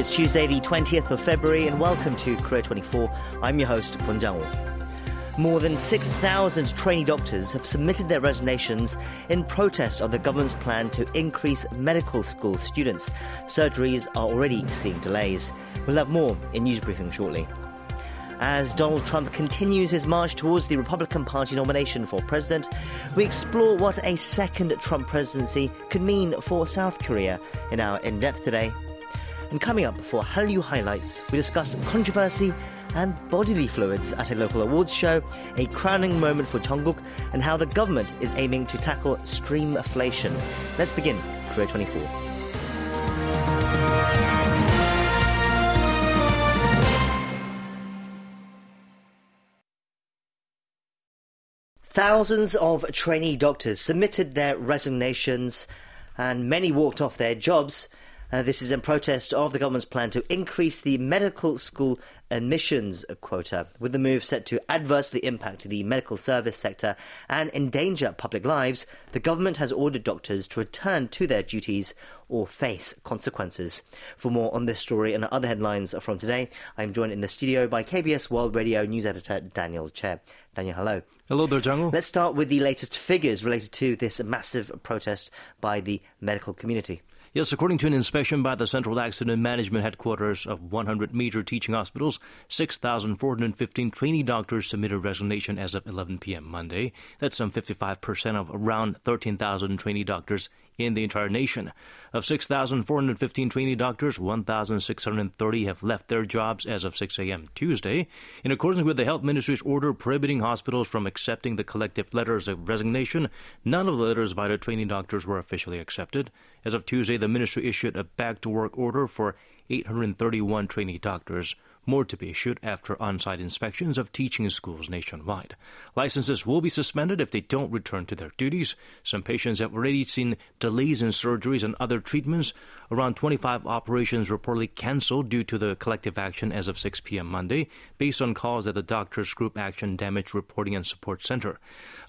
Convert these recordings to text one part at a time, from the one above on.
it's Tuesday, the 20th of February, and welcome to Korea 24. I'm your host, Bun Jang More than 6,000 trainee doctors have submitted their resignations in protest of the government's plan to increase medical school students. Surgeries are already seeing delays. We'll have more in news briefing shortly. As Donald Trump continues his march towards the Republican Party nomination for president, we explore what a second Trump presidency could mean for South Korea in our In Depth today. And coming up for Hallyu Highlights, we discuss controversy and bodily fluids at a local awards show, a crowning moment for Jungkook, and how the government is aiming to tackle stream streamflation. Let's begin Korea 24. Thousands of trainee doctors submitted their resignations and many walked off their jobs. Uh, this is in protest of the government's plan to increase the medical school admissions quota, with the move set to adversely impact the medical service sector and endanger public lives. The government has ordered doctors to return to their duties or face consequences. For more on this story and other headlines from today, I'm joined in the studio by KBS World Radio news editor Daniel Che. Daniel, hello. Hello there, Jungle. Let's start with the latest figures related to this massive protest by the medical community. Yes, according to an inspection by the Central Accident Management Headquarters of 100 major teaching hospitals, 6,415 trainee doctors submitted resignation as of 11 p.m. Monday. That's some 55% of around 13,000 trainee doctors in the entire nation. Of 6,415 trainee doctors, 1,630 have left their jobs as of 6 a.m. Tuesday. In accordance with the Health Ministry's order prohibiting hospitals from accepting the collective letters of resignation, none of the letters by the trainee doctors were officially accepted. As of Tuesday, the ministry issued a back to work order for 831 trainee doctors more to be issued after on site inspections of teaching schools nationwide. Licenses will be suspended if they don't return to their duties. Some patients have already seen delays in surgeries and other treatments. Around 25 operations reportedly canceled due to the collective action as of 6 p.m. Monday, based on calls at the Doctors Group Action Damage Reporting and Support Center.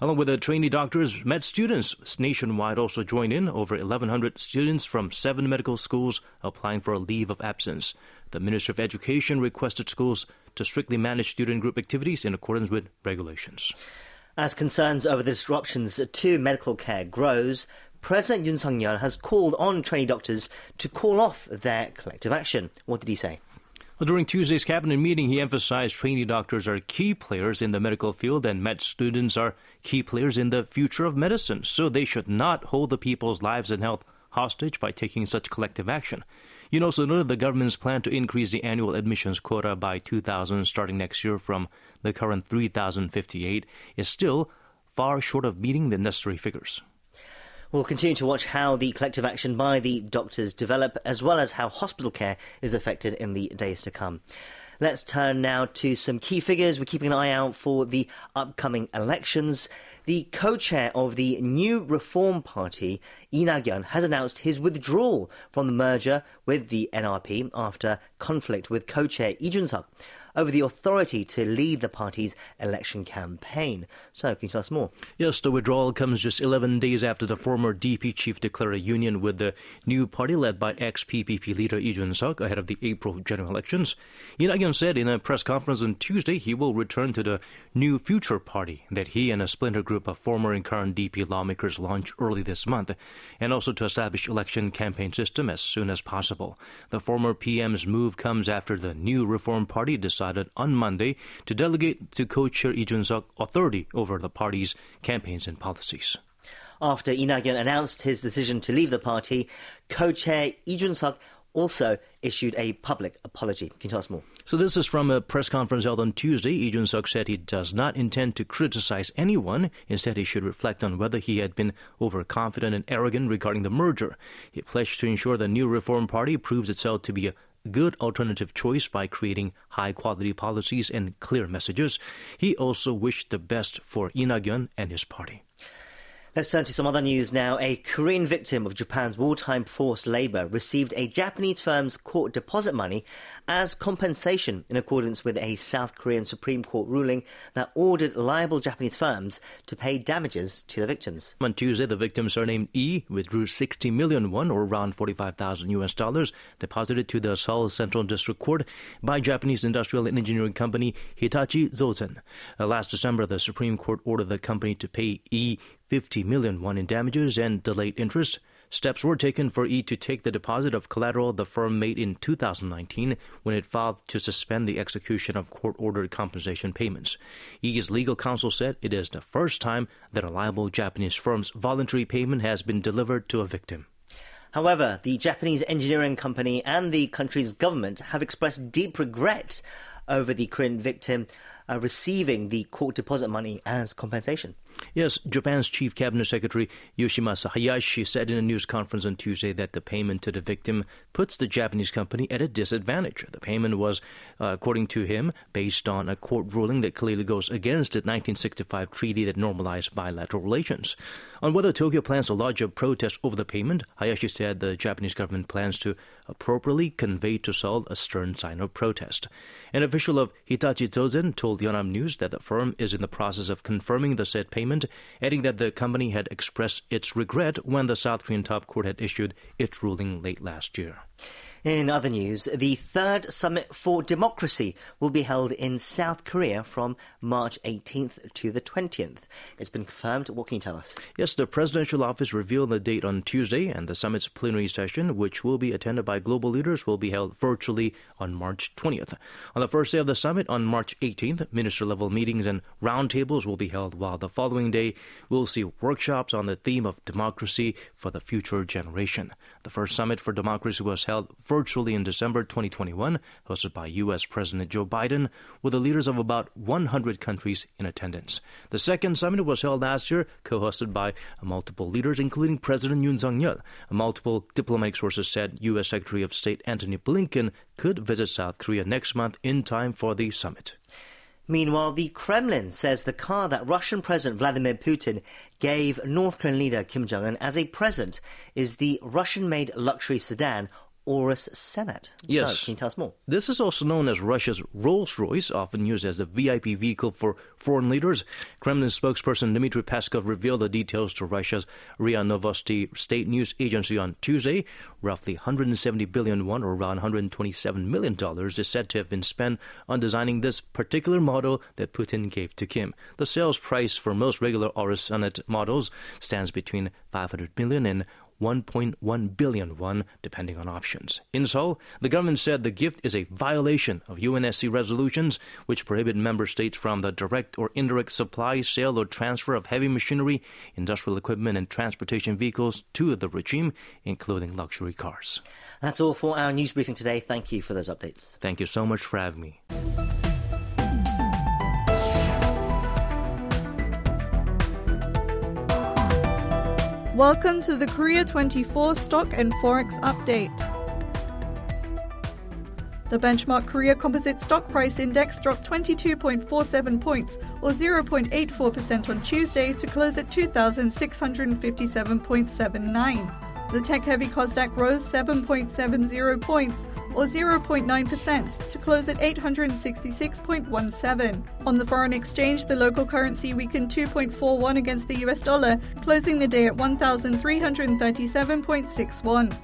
Along with the trainee doctors, med students nationwide also joined in. Over 1,100 students from seven medical schools applying for a leave of absence. The Ministry of Education requested schools to strictly manage student group activities in accordance with regulations. As concerns over the disruptions to medical care grows, President Yoon Suk-yeol has called on trainee doctors to call off their collective action. What did he say? Well, during Tuesday's cabinet meeting, he emphasized trainee doctors are key players in the medical field and med students are key players in the future of medicine, so they should not hold the people's lives and health hostage by taking such collective action. You also noted the government's plan to increase the annual admissions quota by 2,000 starting next year from the current 3,058 is still far short of meeting the necessary figures. We'll continue to watch how the collective action by the doctors develop, as well as how hospital care is affected in the days to come. Let's turn now to some key figures. We're keeping an eye out for the upcoming elections. The co-chair of the new Reform Party, Nak-yon, has announced his withdrawal from the merger with the NRP after conflict with co-chair Lee Jun-suk over the authority to lead the party's election campaign. So, can you tell us more? Yes, the withdrawal comes just 11 days after the former DP chief declared a union with the new party led by ex-PPP leader Lee Jun-suk ahead of the April general elections. Lee Nak-yon said in a press conference on Tuesday he will return to the New Future Party that he and a splinter group of former and current DP lawmakers launched early this month, and also to establish election campaign system as soon as possible. The former PM's move comes after the new Reform Party decided decided on Monday to delegate to co-chair Lee Jun-suk authority over the party's campaigns and policies. After Lee announced his decision to leave the party, co-chair Lee Jun-suk also issued a public apology. Can you tell us more? So this is from a press conference held on Tuesday. Lee Jun-suk said he does not intend to criticize anyone. Instead, he should reflect on whether he had been overconfident and arrogant regarding the merger. He pledged to ensure the new Reform Party proves itself to be a good alternative choice by creating high quality policies and clear messages. He also wished the best for Lee Nak-yon and his party. Let's turn to some other news now. A Korean victim of Japan's wartime forced labor received a Japanese firm's court deposit money as compensation in accordance with a South Korean Supreme Court ruling that ordered liable Japanese firms to pay damages to the victims. On Tuesday, the victim surnamed E withdrew 60 million won or around 45,000 US dollars deposited to the Seoul Central District Court by Japanese industrial and engineering company Hitachi Zosen. Uh, last December, the Supreme Court ordered the company to pay E 50 million won in damages and delayed interest. Steps were taken for E to take the deposit of collateral the firm made in 2019 when it filed to suspend the execution of court ordered compensation payments. E's legal counsel said it is the first time that a liable Japanese firm's voluntary payment has been delivered to a victim. However, the Japanese engineering company and the country's government have expressed deep regret over the Korean victim uh, receiving the court deposit money as compensation. Yes, Japan's Chief Cabinet Secretary Yoshimasa Hayashi said in a news conference on Tuesday that the payment to the victim puts the Japanese company at a disadvantage. The payment was, uh, according to him, based on a court ruling that clearly goes against the 1965 treaty that normalized bilateral relations. On whether Tokyo plans a protest over the payment, Hayashi said the Japanese government plans to appropriately convey to Seoul a stern sign of protest. An official of Hitachi Zosen told Yonhap News that the firm is in the process of confirming the said payment, adding that the company had expressed its regret when the South Korean top court had issued its ruling late last year. In other news, the third Summit for Democracy will be held in South Korea from March 18th to the 20th. It's been confirmed. What can you tell us? Yes, the presidential office revealed the date on Tuesday, and the summit's plenary session, which will be attended by global leaders, will be held virtually on March 20th. On the first day of the summit, on March 18th, minister level meetings and roundtables will be held, while the following day, we'll see workshops on the theme of democracy for the future generation. The first summit for democracy was held virtually in December 2021, hosted by U.S. President Joe Biden, with the leaders of about 100 countries in attendance. The second summit was held last year, co hosted by multiple leaders, including President Yoon Suk Yeol. Multiple diplomatic sources said U.S. Secretary of State Antony Blinken could visit South Korea next month in time for the summit. Meanwhile, the Kremlin says the car that Russian President Vladimir Putin gave North Korean leader Kim Jong un as a present is the Russian made luxury sedan Aurus Senat. Yes. So, can you tell us more? This is also known as Russia's Rolls Royce, often used as a VIP vehicle for foreign leaders. Kremlin spokesperson Dmitry Peskov revealed the details to Russia's RIA Novosti state news agency on Tuesday. Roughly 170 billion won, or around 127 million dollars, is said to have been spent on designing this particular model that Putin gave to Kim. The sales price for most regular Aurus Senat models stands between 500 million and 1.1 billion won, depending on options. In Seoul, the government said the gift is a violation of UNSC resolutions which prohibit member states from the direct or indirect supply, sale, or transfer of heavy machinery, industrial equipment, and transportation vehicles to the regime, including luxury cars. That's all for our news briefing today. Thank you for those updates. Thank you so much for having me. Welcome to the Korea 24 Stock and Forex Update. The benchmark Korea Composite Stock Price Index dropped 22.47 points, or 0.84% on Tuesday, to close at 2,657.79. The tech heavy Kosdaq rose 7.70 points, or 0.9%, to close at 866.17. On the foreign exchange, the local currency weakened 2.41 against the US dollar, closing the day at 1,337.61.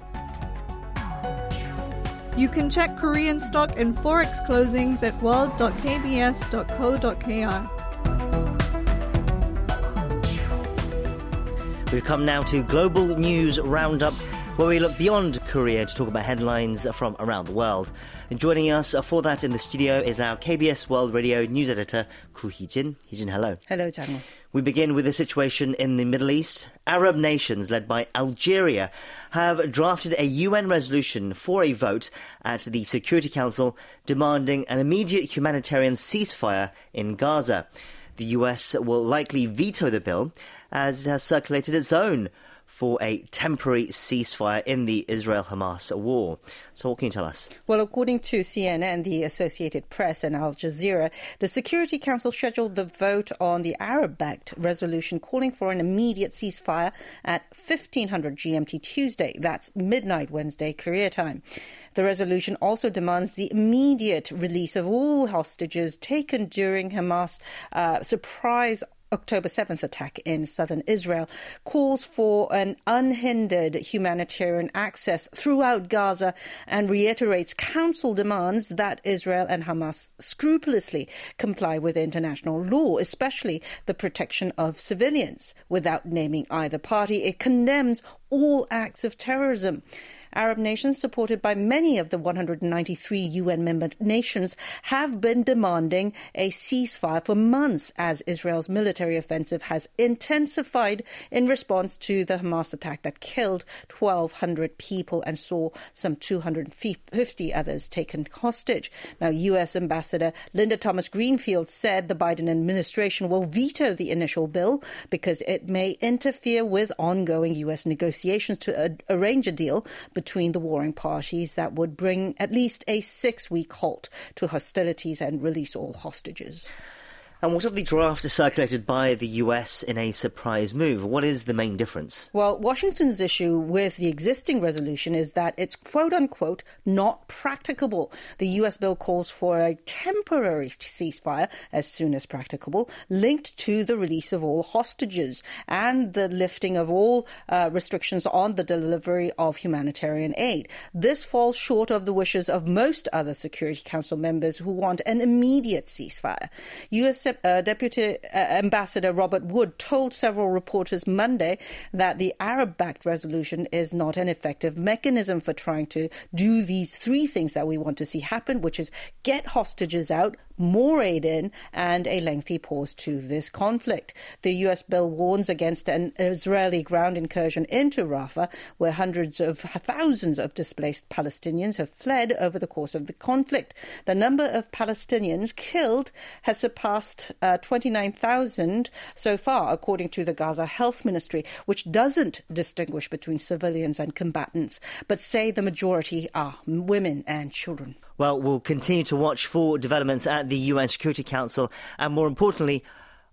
You can check Korean stock and forex closings at world.kbs.co.kr. We've come now to Global News Roundup where we look beyond Korea to talk about headlines from around the world. And joining us for that in the studio is our KBS World Radio news editor, Koo Hee-jin. Hee-jin, hello. Hello, Chang. We begin with the situation in the Middle East. Arab nations, led by Algeria, have drafted a UN resolution for a vote at the Security Council demanding an immediate humanitarian ceasefire in Gaza. The US will likely veto the bill as it has circulated its own for a temporary ceasefire in the Israel Hamas war. So, what can you tell us? Well, according to CNN, the Associated Press, and Al Jazeera, the Security Council scheduled the vote on the Arab backed resolution calling for an immediate ceasefire at 1500 GMT Tuesday. That's midnight Wednesday, Korea time. The resolution also demands the immediate release of all hostages taken during Hamas' uh, surprise October 7th attack in southern Israel calls for an unhindered humanitarian access throughout Gaza and reiterates council demands that Israel and Hamas scrupulously comply with international law, especially the protection of civilians. Without naming either party, it condemns all acts of terrorism. Arab nations, supported by many of the 193 UN member nations, have been demanding a ceasefire for months as Israel's military offensive has intensified in response to the Hamas attack that killed 1,200 people and saw some 250 others taken hostage. Now, U.S. Ambassador Linda Thomas Greenfield said the Biden administration will veto the initial bill because it may interfere with ongoing U.S. negotiations to arrange a deal between the warring parties that would bring at least a six week halt to hostilities and release all hostages. And what of the draft is circulated by the US in a surprise move? What is the main difference? Well, Washington's issue with the existing resolution is that it's quote unquote not practicable. The US bill calls for a temporary ceasefire as soon as practicable, linked to the release of all hostages and the lifting of all uh, restrictions on the delivery of humanitarian aid. This falls short of the wishes of most other Security Council members who want an immediate ceasefire. US uh, Deputy uh, Ambassador Robert Wood told several reporters Monday that the Arab backed resolution is not an effective mechanism for trying to do these three things that we want to see happen, which is get hostages out, more aid in, and a lengthy pause to this conflict. The U.S. bill warns against an Israeli ground incursion into Rafah, where hundreds of thousands of displaced Palestinians have fled over the course of the conflict. The number of Palestinians killed has surpassed uh, 29,000 so far, according to the Gaza Health Ministry, which doesn't distinguish between civilians and combatants, but say the majority are women and children. Well, we'll continue to watch for developments at the UN Security Council and, more importantly,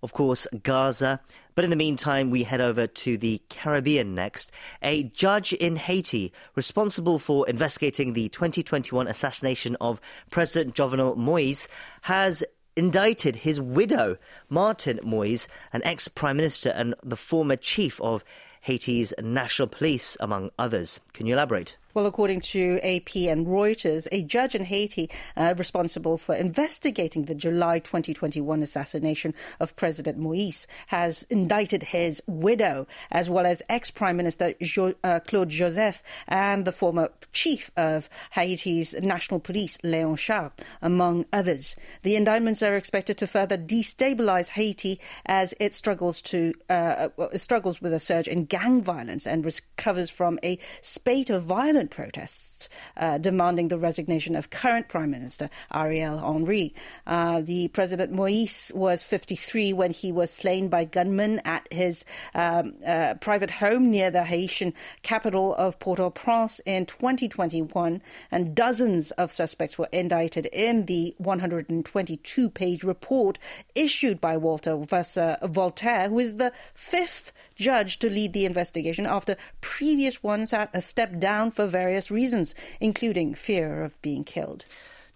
of course, Gaza. But in the meantime, we head over to the Caribbean next. A judge in Haiti responsible for investigating the 2021 assassination of President Jovenel Moise has indicted his widow, Martin Moise, an ex prime minister and the former chief of Haiti's national police, among others. Can you elaborate? Well, according to AP and Reuters, a judge in Haiti uh, responsible for investigating the July 2021 assassination of President Moise has indicted his widow, as well as ex Prime Minister jo- uh, Claude Joseph and the former chief of Haiti's national police, Leon Charles, among others. The indictments are expected to further destabilize Haiti as it struggles to uh, struggles with a surge in gang violence and recovers from a spate of violent protests uh, demanding the resignation of current Prime Minister Ariel Henry. Uh, the President Moise was 53 when he was slain by gunmen at his um, uh, private home near the Haitian capital of Port-au-Prince in 2021, and dozens of suspects were indicted in the 122-page report issued by Walter Wesser Voltaire, who is the fifth judge to lead the investigation after previous ones had a step down for various reasons, including fear of being killed.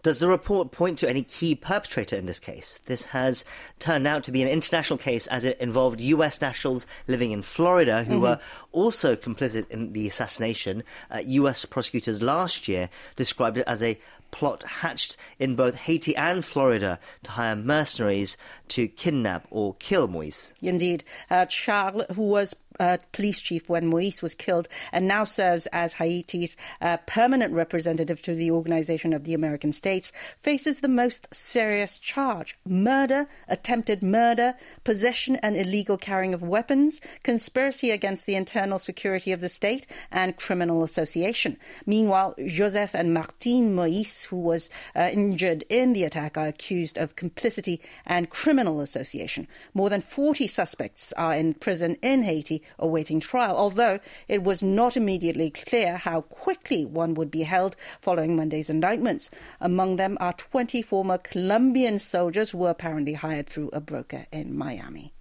Does the report point to any key perpetrator in this case? This has turned out to be an international case as it involved US nationals living in Florida who mm-hmm. were also complicit in the assassination. Uh, US prosecutors last year described it as a plot hatched in both Haiti and Florida to hire mercenaries to kidnap or kill Moise. Indeed. Uh, Charles, who was uh, police chief when Moise was killed and now serves as Haiti's uh, permanent representative to the Organization of the American States, faces the most serious charge murder, attempted murder, possession and illegal carrying of weapons, conspiracy against the internal security of the state, and criminal association. Meanwhile, Joseph and Martin Moise who was uh, injured in the attack, are accused of complicity and criminal association. More than 40 suspects are in prison in Haiti awaiting trial, although it was not immediately clear how quickly one would be held following Monday's indictments. Among them are 20 former Colombian soldiers who were apparently hired through a broker in Miami.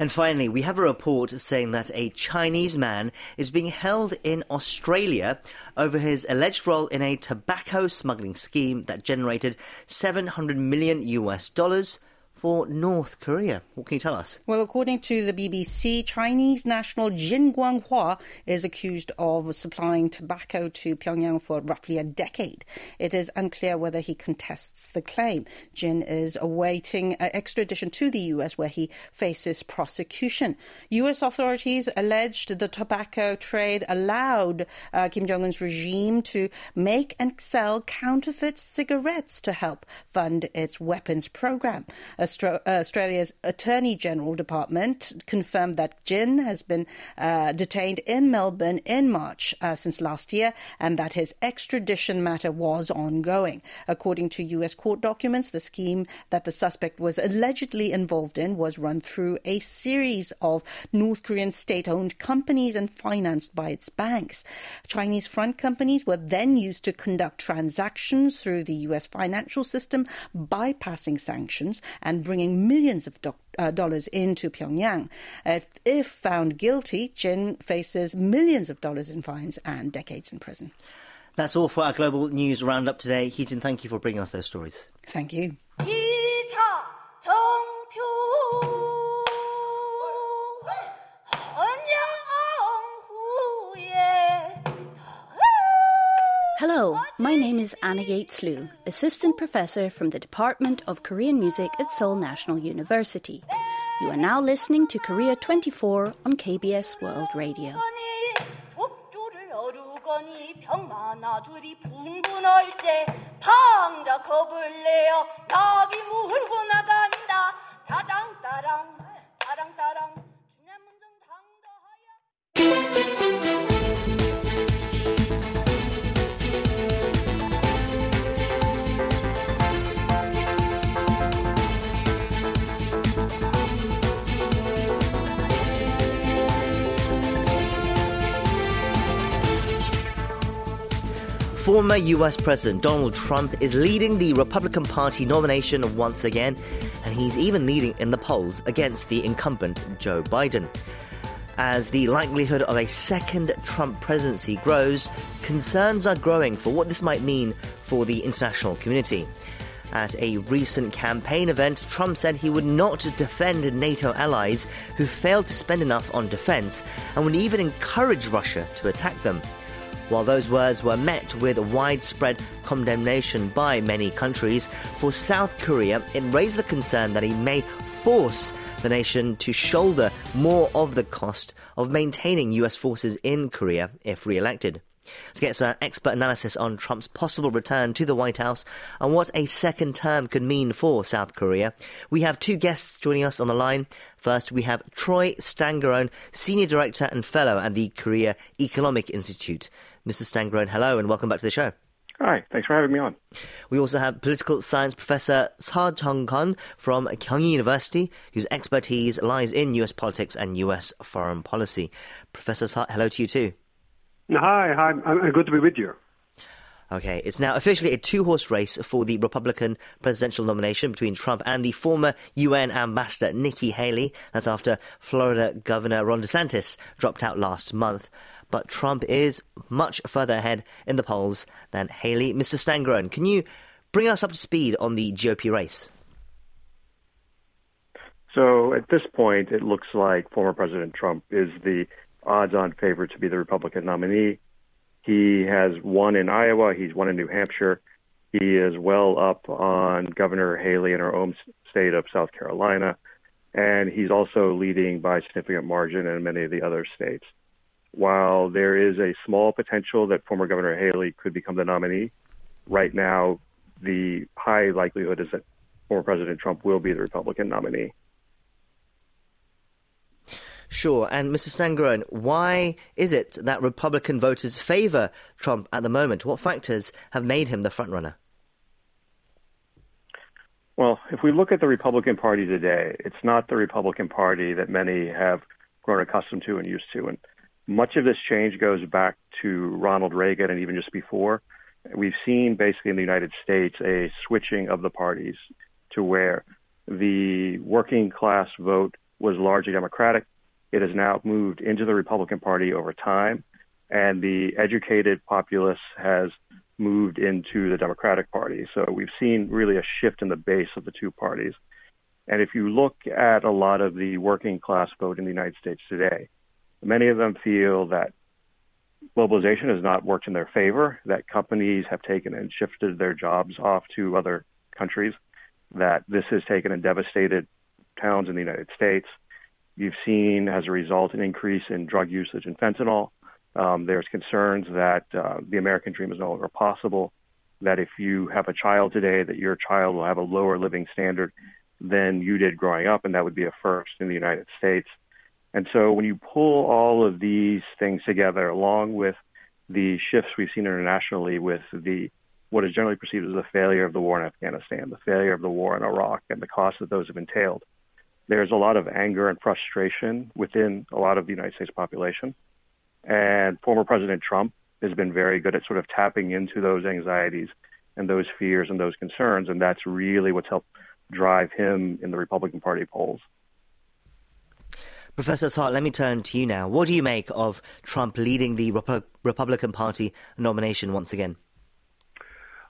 And finally, we have a report saying that a Chinese man is being held in Australia over his alleged role in a tobacco smuggling scheme that generated 700 million US dollars for North Korea. What can you tell us? Well, according to the BBC, Chinese national Jin Guanghua is accused of supplying tobacco to Pyongyang for roughly a decade. It is unclear whether he contests the claim. Jin is awaiting extradition to the US where he faces prosecution. US authorities alleged the tobacco trade allowed uh, Kim Jong un's regime to make and sell counterfeit cigarettes to help fund its weapons program. A Australia's Attorney General Department confirmed that Jin has been uh, detained in Melbourne in March uh, since last year and that his extradition matter was ongoing. According to U.S. court documents, the scheme that the suspect was allegedly involved in was run through a series of North Korean state owned companies and financed by its banks. Chinese front companies were then used to conduct transactions through the U.S. financial system, bypassing sanctions and bringing millions of do- uh, dollars into Pyongyang. If, if found guilty, Jin faces millions of dollars in fines and decades in prison. That's all for our global news roundup today. Heejin, thank you for bringing us those stories. Thank you. Hello, my name is Anna Yates Liu, Assistant Professor from the Department of Korean Music at Seoul National University. You are now listening to Korea 24 on KBS World Radio. Former US President Donald Trump is leading the Republican Party nomination once again, and he's even leading in the polls against the incumbent Joe Biden. As the likelihood of a second Trump presidency grows, concerns are growing for what this might mean for the international community. At a recent campaign event, Trump said he would not defend NATO allies who failed to spend enough on defense and would even encourage Russia to attack them. While those words were met with widespread condemnation by many countries, for South Korea, it raised the concern that he may force the nation to shoulder more of the cost of maintaining US forces in Korea if re elected. To get some expert analysis on Trump's possible return to the White House and what a second term could mean for South Korea, we have two guests joining us on the line. First, we have Troy Stangarone, Senior Director and Fellow at the Korea Economic Institute. Mr. Stangarone, hello and welcome back to the show. Hi, thanks for having me on. We also have political science professor Suh Jung-kun from Kyung University, whose expertise lies in US politics and US foreign policy. Professor Sa, hello to you too. Hi, hi, I'm good to be with you. Okay, it's now officially a two horse race for the Republican presidential nomination between Trump and the former UN ambassador Nikki Haley. That's after Florida Governor Ron DeSantis dropped out last month but Trump is much further ahead in the polls than Haley. Mr. Stangarone, can you bring us up to speed on the GOP race? So at this point, it looks like former President Trump is the odds on favorite to be the Republican nominee. He has won in Iowa, he's won in New Hampshire. He is well up on Governor Haley in her home state of South Carolina, and he's also leading by significant margin in many of the other states while there is a small potential that former Governor Haley could become the nominee, right now the high likelihood is that former President Trump will be the Republican nominee. Sure. And Mr. Stangarone, why is it that Republican voters favor Trump at the moment? What factors have made him the frontrunner? Well, if we look at the Republican Party today, it's not the Republican Party that many have grown accustomed to and used to. And much of this change goes back to Ronald Reagan and even just before. We've seen basically in the United States a switching of the parties to where the working class vote was largely Democratic. It has now moved into the Republican Party over time, and the educated populace has moved into the Democratic Party. So we've seen really a shift in the base of the two parties. And if you look at a lot of the working class vote in the United States today, many of them feel that globalization has not worked in their favor, that companies have taken and shifted their jobs off to other countries, that this has taken and devastated towns in the United States. You've seen, as a result, an increase in drug usage and fentanyl. Um, there's concerns that uh, the American dream is no longer possible, that if you have a child today, that your child will have a lower living standard than you did growing up, and that would be a first in the United States. And so when you pull all of these things together, along with the shifts we've seen internationally with the what is generally perceived as the failure of the war in Afghanistan, the failure of the war in Iraq, and the cost that those have entailed, there's a lot of anger and frustration within a lot of the United States population. And former President Trump has been very good at sort of tapping into those anxieties and those fears and those concerns. And that's really what's helped drive him in the Republican Party polls. Professor Sahot, let me turn to you now. What do you make of Trump leading the Rep- Republican Party nomination once again?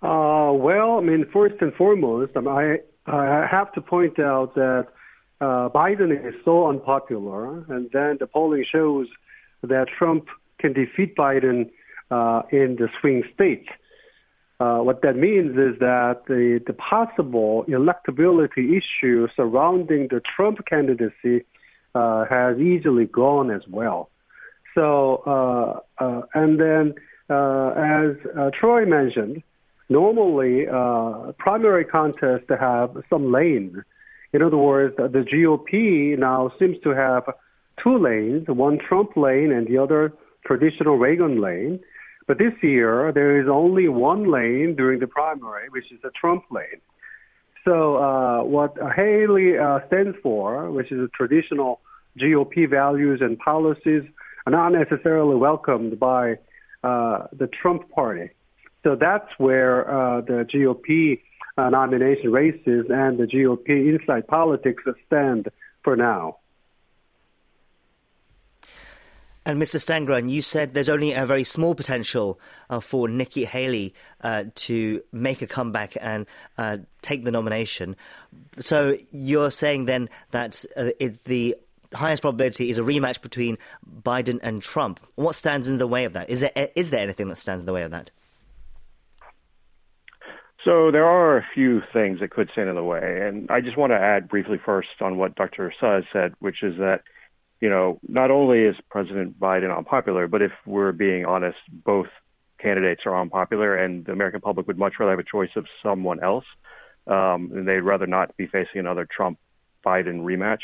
Uh, well, I mean, first and foremost, um, I, I have to point out that uh, Biden is so unpopular, and then the polling shows that Trump can defeat Biden uh, in the swing states. Uh, what that means is that the, the possible electability issue surrounding the Trump candidacy uh, has easily gone as well. So, uh, uh, and then uh, as uh, Troy mentioned, normally primary contests have some lane. In other words, the GOP now seems to have two lanes, one Trump lane and the other traditional Reagan lane. But this year, there is only one lane during the primary, which is the Trump lane. So uh, what Haley uh, stands for, which is traditional GOP values and policies, are not necessarily welcomed by uh, the Trump party. So that's where uh, the GOP uh, nomination races and the GOP inside politics stand for now. And Mr. Stangarone, you said there's only a very small potential uh, for Nikki Haley uh, to make a comeback and uh, take the nomination. So you're saying then that uh, it, the highest probability is a rematch between Biden and Trump. What stands in the way of that? Is there is there anything that stands in the way of that? So there are a few things that could stand in the way, and I just want to add briefly first on what Dr. Suh said, which is that you know, not only is President Biden unpopular, but if we're being honest, both candidates are unpopular, and the American public would much rather have a choice of someone else, um, and they'd rather not be facing another Trump Biden rematch.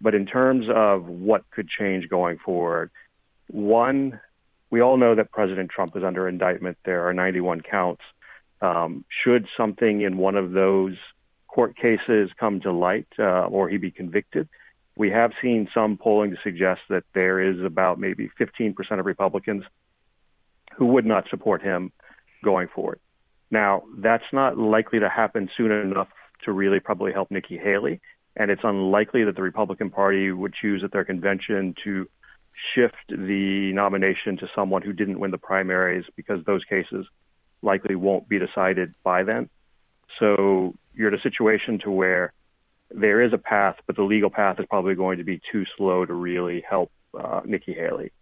But in terms of what could change going forward, one, we all know that President Trump is under indictment. There are 91 counts. Um, should something in one of those court cases come to light uh, or he be convicted, we have seen some polling to suggest that there is about maybe 15% of Republicans who would not support him going forward. Now, that's not likely to happen soon enough to really probably help Nikki Haley, and it's unlikely that the Republican Party would choose at their convention to shift the nomination to someone who didn't win the primaries because those cases likely won't be decided by then. So you're in a situation to where there is a path, but the legal path is probably going to be too slow to really help uh, Nikki Haley.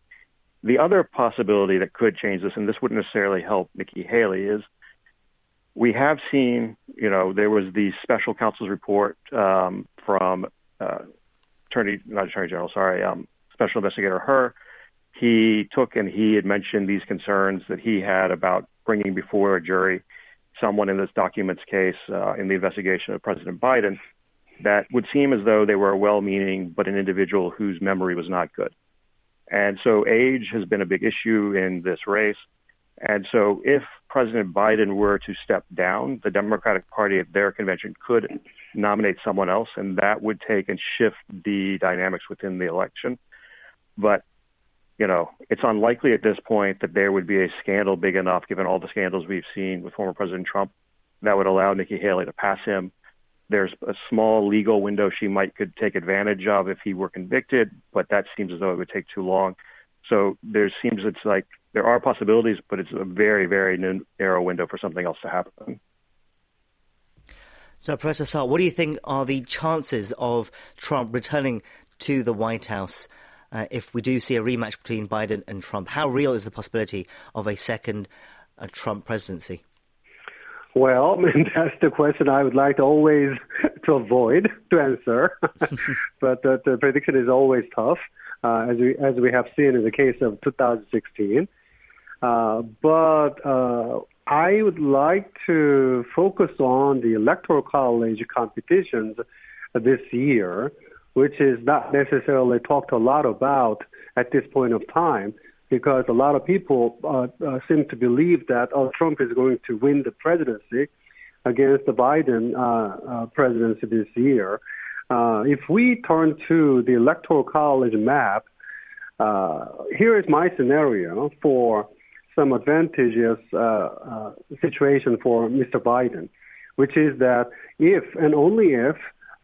The other possibility that could change this, and this wouldn't necessarily help Nikki Haley, is we have seen, you know, there was the special counsel's report um, from uh, attorney, not attorney general, sorry, um, special investigator Hur. He took and he had mentioned these concerns that he had about bringing before a jury someone in this documents case uh, in the investigation of President Biden that would seem as though they were well-meaning, but an individual whose memory was not good. And so age has been a big issue in this race. And so if President Biden were to step down, the Democratic Party at their convention could nominate someone else, and that would take and shift the dynamics within the election. but you know, it's unlikely at this point that there would be a scandal big enough, given all the scandals we've seen with former President Trump, that would allow Nikki Haley to pass him. There's a small legal window she might could take advantage of if he were convicted, but that seems as though it would take too long. So there seems it's like there are possibilities, but it's a very, very narrow window for something else to happen. So, Professor Suh, what do you think are the chances of Trump returning to the White House uh, if we do see a rematch between Biden and Trump? How real is the possibility of a second uh, Trump presidency? Well, that's the question I would like to always to avoid to answer. but the, the, prediction is always tough, uh, as we as we have seen in the case of 2016. Uh, but uh, I would like to focus on the electoral college competitions this year, which is not necessarily talked a lot about at this point of time because a lot of people uh, uh, seem to believe that oh, Trump is going to win the presidency against the Biden uh, uh presidency this year. Uh, if we turn to the electoral college map, uh, here is my scenario for some advantageous situation for Mr. Biden, which is that if and only if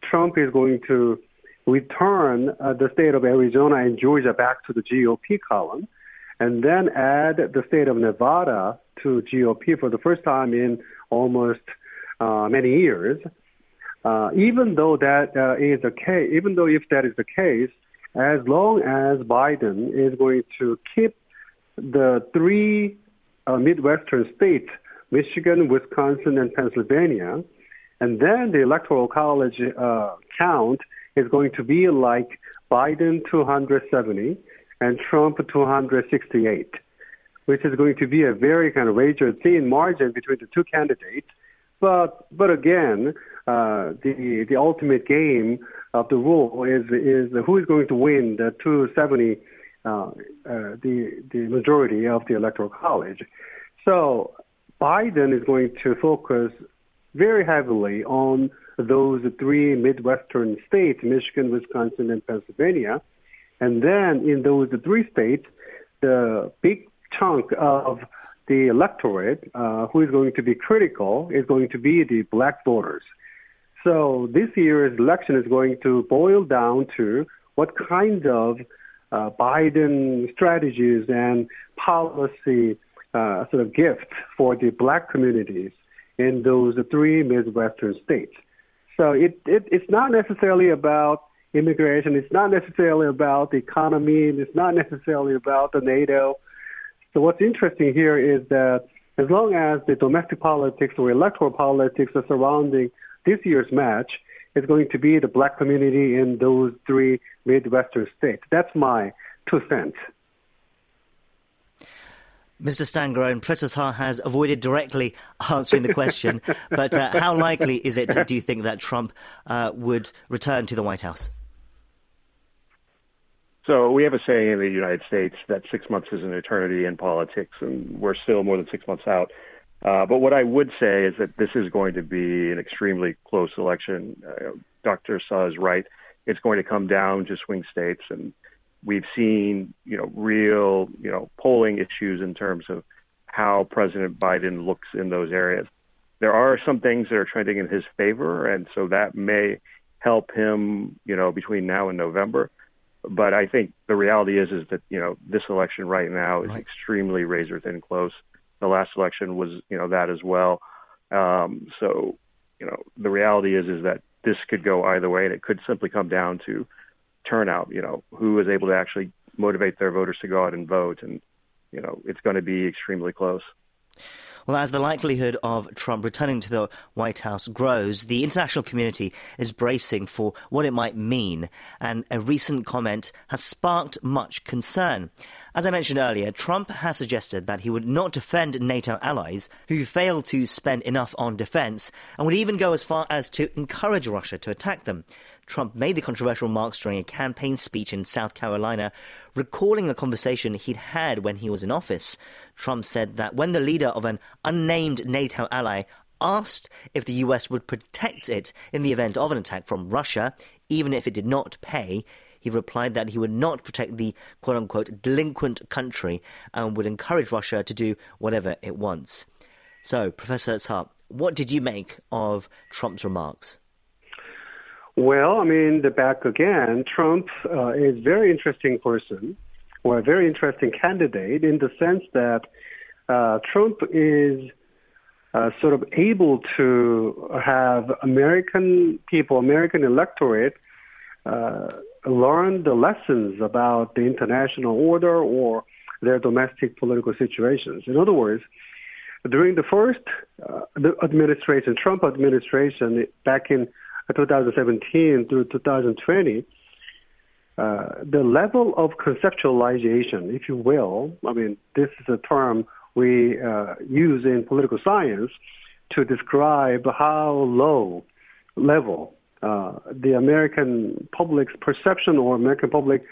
Trump is going to return the state of Arizona and Georgia back to the GOP column, and then add the state of Nevada to GOP for the first time in almost uh, many years. Uh, even though that uh, is the case, even though if that is the case, as long as Biden is going to keep the three uh, Midwestern states, Michigan, Wisconsin, and Pennsylvania, and then the electoral college uh, count is going to be like Biden 270 and Trump 268, which is going to be a very kind of razor thin margin between the two candidates. But but again, uh, the the ultimate game of the rule is is who is going to win the 270 uh, uh, the the majority of the electoral college. So Biden is going to focus very heavily on those three Midwestern states, Michigan, Wisconsin, and Pennsylvania, and then in those three states, the big chunk of the electorate uh, who is going to be critical is going to be the black voters. So this year's election is going to boil down to what kind of uh, Biden strategies and policy uh, sort of gift for the black communities in those three Midwestern states. So it, it, it's not necessarily about immigration. It's not necessarily about the economy. And it's not necessarily about the NATO. So what's interesting here is that as long as the domestic politics or electoral politics are surrounding this year's match, it's going to be the black community in those three Midwestern states. That's my two cents. Mr. Stangarone, Professor Suh has avoided directly answering the question, but uh, how likely is it, do you think, that Trump uh, would return to the White House? So we have a saying in the United States that six months is an eternity in politics, and we're still more than six months out. Uh, but what I would say is that this is going to be an extremely close election. Uh, Dr. Suh is right. It's going to come down to swing states, and we've seen, you know, real, you know, polling issues in terms of how President Biden looks in those areas. There are some things that are trending in his favor, and so that may help him, you know, between now and November. But I think the reality is is that you know this election right now is right. extremely razor thin close. The last election was you know that as well. Um, so you know the reality is is that this could go either way, and it could simply come down to turnout. You know who is able to actually motivate their voters to go out and vote, and you know it's going to be extremely close. Well, as the likelihood of Trump returning to the White House grows, the international community is bracing for what it might mean, and a recent comment has sparked much concern. As I mentioned earlier, Trump has suggested that he would not defend NATO allies who fail to spend enough on defense and would even go as far as to encourage Russia to attack them. Trump made the controversial remarks during a campaign speech in South Carolina, recalling a conversation he'd had when he was in office. Trump said that when the leader of an unnamed NATO ally asked if the US would protect it in the event of an attack from Russia, even if it did not pay, he replied that he would not protect the quote unquote delinquent country and would encourage Russia to do whatever it wants. So, Professor Cha, what did you make of Trump's remarks? Well, I mean, the back again, Trump uh, is a very interesting person or a very interesting candidate in the sense that uh, Trump is uh, sort of able to have American people, American electorate, uh, learn the lessons about the international order or their domestic political situations. In other words, during the first uh, the administration, Trump administration, back in 2017 through 2020, uh, the level of conceptualization, if you will, I mean, this is a term we uh, use in political science to describe how low level uh, the American public's perception or American public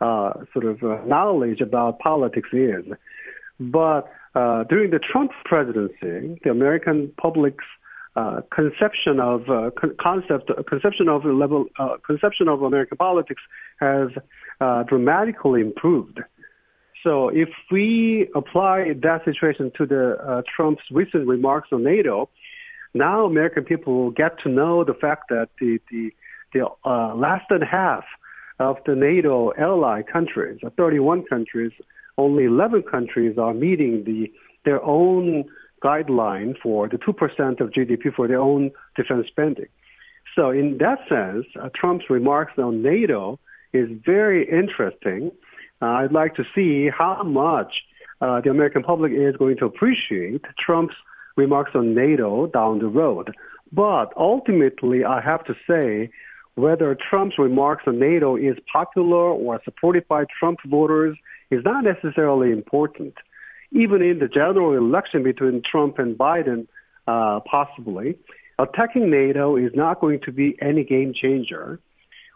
uh, sort of uh, knowledge about politics is. But uh, during the Trump presidency, the American public's uh, conception of uh, concept conception of level uh, conception of American politics has uh, dramatically improved. So if we apply that situation to the uh, Trump's recent remarks on NATO, now American people will get to know the fact that the the, the less than half of the NATO ally countries, 31 countries, only 11 countries are meeting the their own guideline for the 2% of GDP for their own defense spending. So in that sense, uh, Trump's remarks on NATO is very interesting. Uh, I'd like to see how much uh, the American public is going to appreciate Trump's remarks on NATO down the road. But ultimately, I have to say, whether Trump's remarks on NATO is popular or supported by Trump voters is not necessarily important even in the general election between Trump and Biden, uh, possibly, attacking NATO is not going to be any game changer.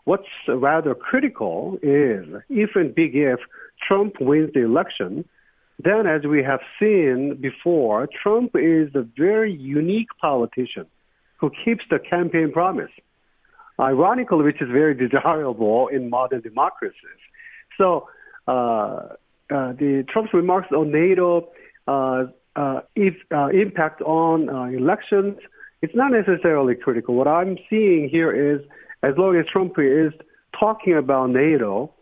What's rather critical is if and big if Trump wins the election, then as we have seen before, Trump is a very unique politician who keeps the campaign promise. Ironically, which is very desirable in modern democracies. So uh, the Trump's remarks on NATO, uh, uh, if uh, impact on uh, elections, it's not necessarily critical. What I'm seeing here is, as long as Trump is talking about NATO,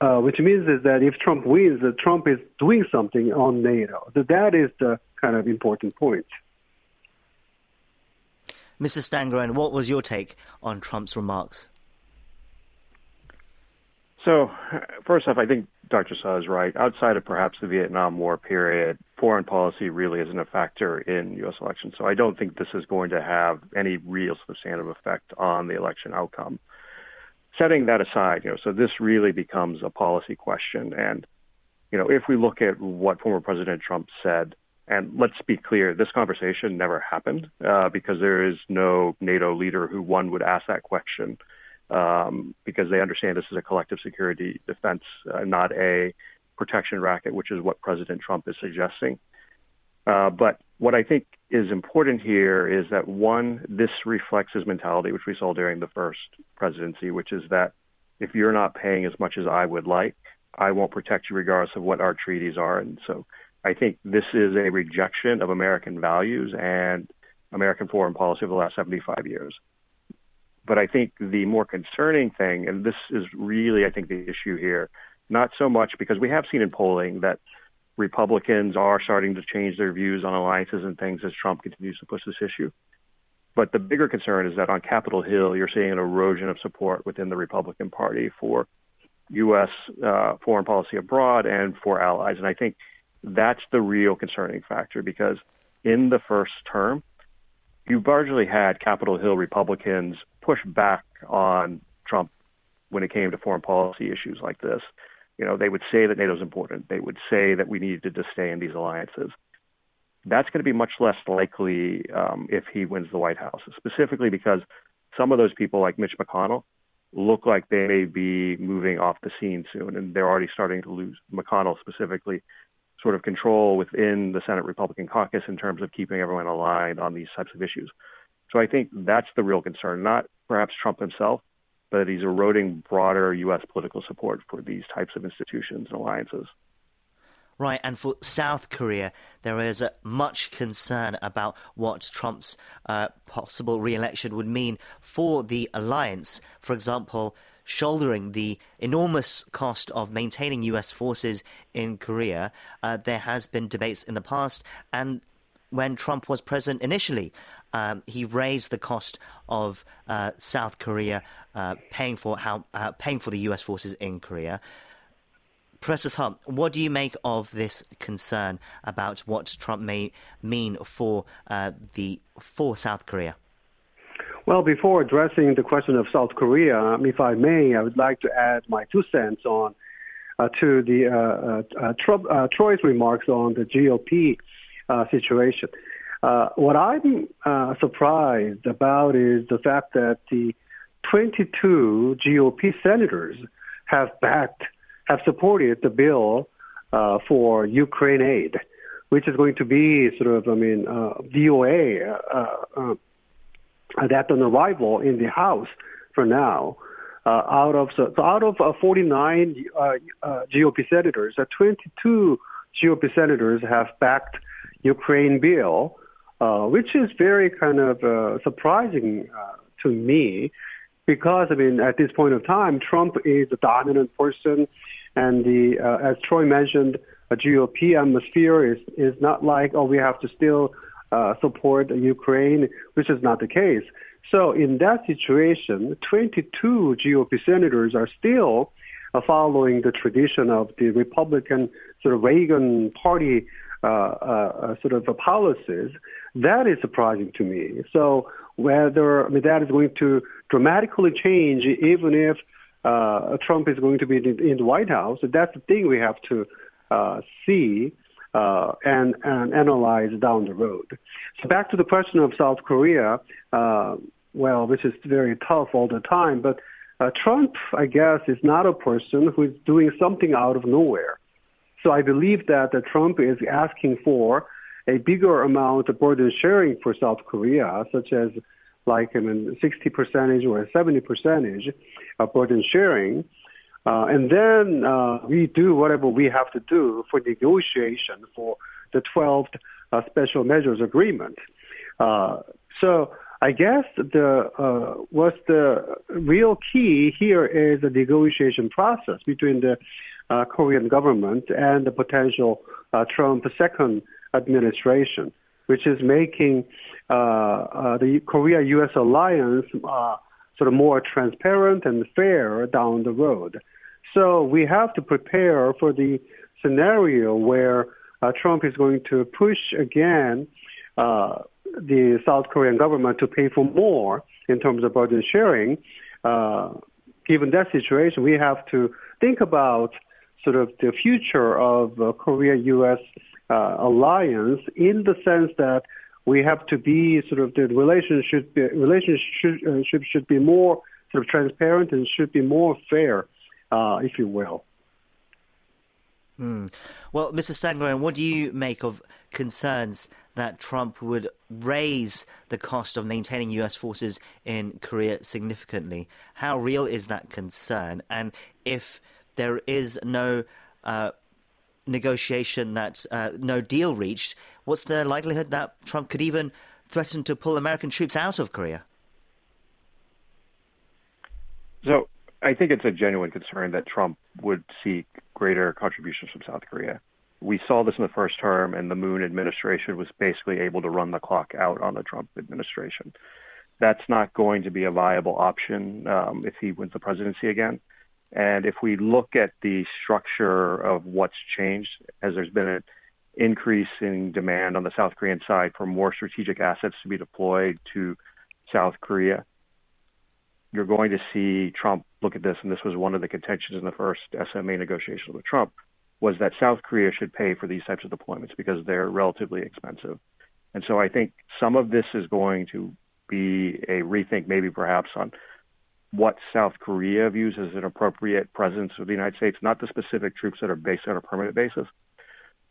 uh, which means is that if Trump wins, that Trump is doing something on NATO. So that is the kind of important point. Mr. Stangarone, what was your take on Trump's remarks? So, first off, I think Dr. Cha is right. Outside of perhaps the Vietnam War period, foreign policy really isn't a factor in U.S. elections. So I don't think this is going to have any real substantive effect on the election outcome. Setting that aside, you know, so this really becomes a policy question. And, you know, if we look at what former President Trump said, and let's be clear, this conversation never happened uh, because there is no NATO leader who one would ask that question um, because they understand this is a collective security defense, uh, not a protection racket, which is what President Trump is suggesting. Uh, but what I think is important here is that one, this reflects his mentality, which we saw during the first presidency, which is that if you're not paying as much as I would like, I won't protect you regardless of what our treaties are. And so I think this is a rejection of American values and American foreign policy over the last 75 years. But I think the more concerning thing, and this is really, I think, the issue here, not so much because we have seen in polling that Republicans are starting to change their views on alliances and things as Trump continues to push this issue. But the bigger concern is that on Capitol Hill, you're seeing an erosion of support within the Republican Party for U.S. Uh, foreign policy abroad and for allies. And I think that's the real concerning factor because in the first term, you largely had Capitol Hill Republicans push back on Trump when it came to foreign policy issues like this. You know, they would say that NATO is important. They would say that we needed to stay in these alliances. That's going to be much less likely um, if he wins the White House, specifically because some of those people, like Mitch McConnell, look like they may be moving off the scene soon, and they're already starting to lose. McConnell specifically sort of control within the Senate Republican caucus in terms of keeping everyone aligned on these types of issues. So I think that's the real concern, not perhaps Trump himself, but that he's eroding broader U.S. political support for these types of institutions and alliances. Right, and for South Korea, there is much concern about what Trump's uh, possible re election would mean for the alliance. For example, shouldering the enormous cost of maintaining U.S. forces in Korea. Uh, there has been debates in the past, and when Trump was president initially, um, he raised the cost of uh, South Korea uh, paying for how uh, paying for the U.S. forces in Korea. Professor Hunt, what do you make of this concern about what Trump may mean for uh, the for South Korea? Well, before addressing the question of South Korea, um, if I may, I would like to add my two cents on uh, to the uh, uh, uh Trump, uh, Troy's remarks on the GOP uh, situation. what I'm surprised about is the fact that the 22 GOP senators have backed, have supported the bill for Ukraine aid, which is going to be sort of, I mean, uh, that on arrival in the House for now. Uh, out of so, out of uh, 49 uh, uh GOP senators, uh, 22 GOP senators have backed Ukraine bill, which is very kind of surprising to me, because I mean at this point of time, Trump is a dominant person, and the as Troy mentioned, a GOP atmosphere is is not like oh we have to still uh, support Ukraine, which is not the case. So in that situation, 22 GOP senators are still uh, following the tradition of the Republican sort of Reagan party uh, uh, sort of policies. That is surprising to me. So whether I mean, that is going to dramatically change, even if uh, Trump is going to be in, in the White House, that's the thing we have to uh, see uh, and, and analyze down the road. So back to the question of South Korea, uh, well, which is very tough all the time, but uh, Trump, I guess, is not a person who is doing something out of nowhere. So I believe that Trump is asking for a bigger amount of burden sharing for South Korea, such as like I mean, 60 percentage or 70 percentage of burden sharing. Uh, and then uh, we do whatever we have to do for negotiation for the 12th uh, special measures agreement. Uh, so I guess the uh, what's the real key here is the negotiation process between the uh, Korean government and the potential Trump second administration, which is making the Korea-U.S. alliance sort of more transparent and fair down the road. So we have to prepare for the scenario where uh, Trump is going to push again uh, the South Korean government to pay for more in terms of burden sharing. Uh, given that situation, we have to think about sort of the future of uh, Korea-U.S. Uh, alliance in the sense that we have to be sort of the relationship relationship should be more sort of transparent and should be more fair uh, if you will. Hmm. Well, Mr. Stangarone, what do you make of concerns that Trump would raise the cost of maintaining U.S. forces in Korea significantly? How real is that concern? And if there is no uh, negotiation, that uh, no deal reached, what's the likelihood that Trump could even threaten to pull American troops out of Korea? So I think it's a genuine concern that Trump would seek greater contributions from South Korea. We saw this in the first term, and the Moon administration was basically able to run the clock out on the Trump administration. That's not going to be a viable option um, if he wins the presidency again. And if we look at the structure of what's changed, as there's been an increasing demand on the South Korean side for more strategic assets to be deployed to South Korea, you're going to see Trump look at this, and this was one of the contentions in the first SMA negotiations with Trump, was that South Korea should pay for these types of deployments because they're relatively expensive. And so I think some of this is going to be a rethink, maybe perhaps on what South Korea views as an appropriate presence of the United States, not the specific troops that are based on a permanent basis,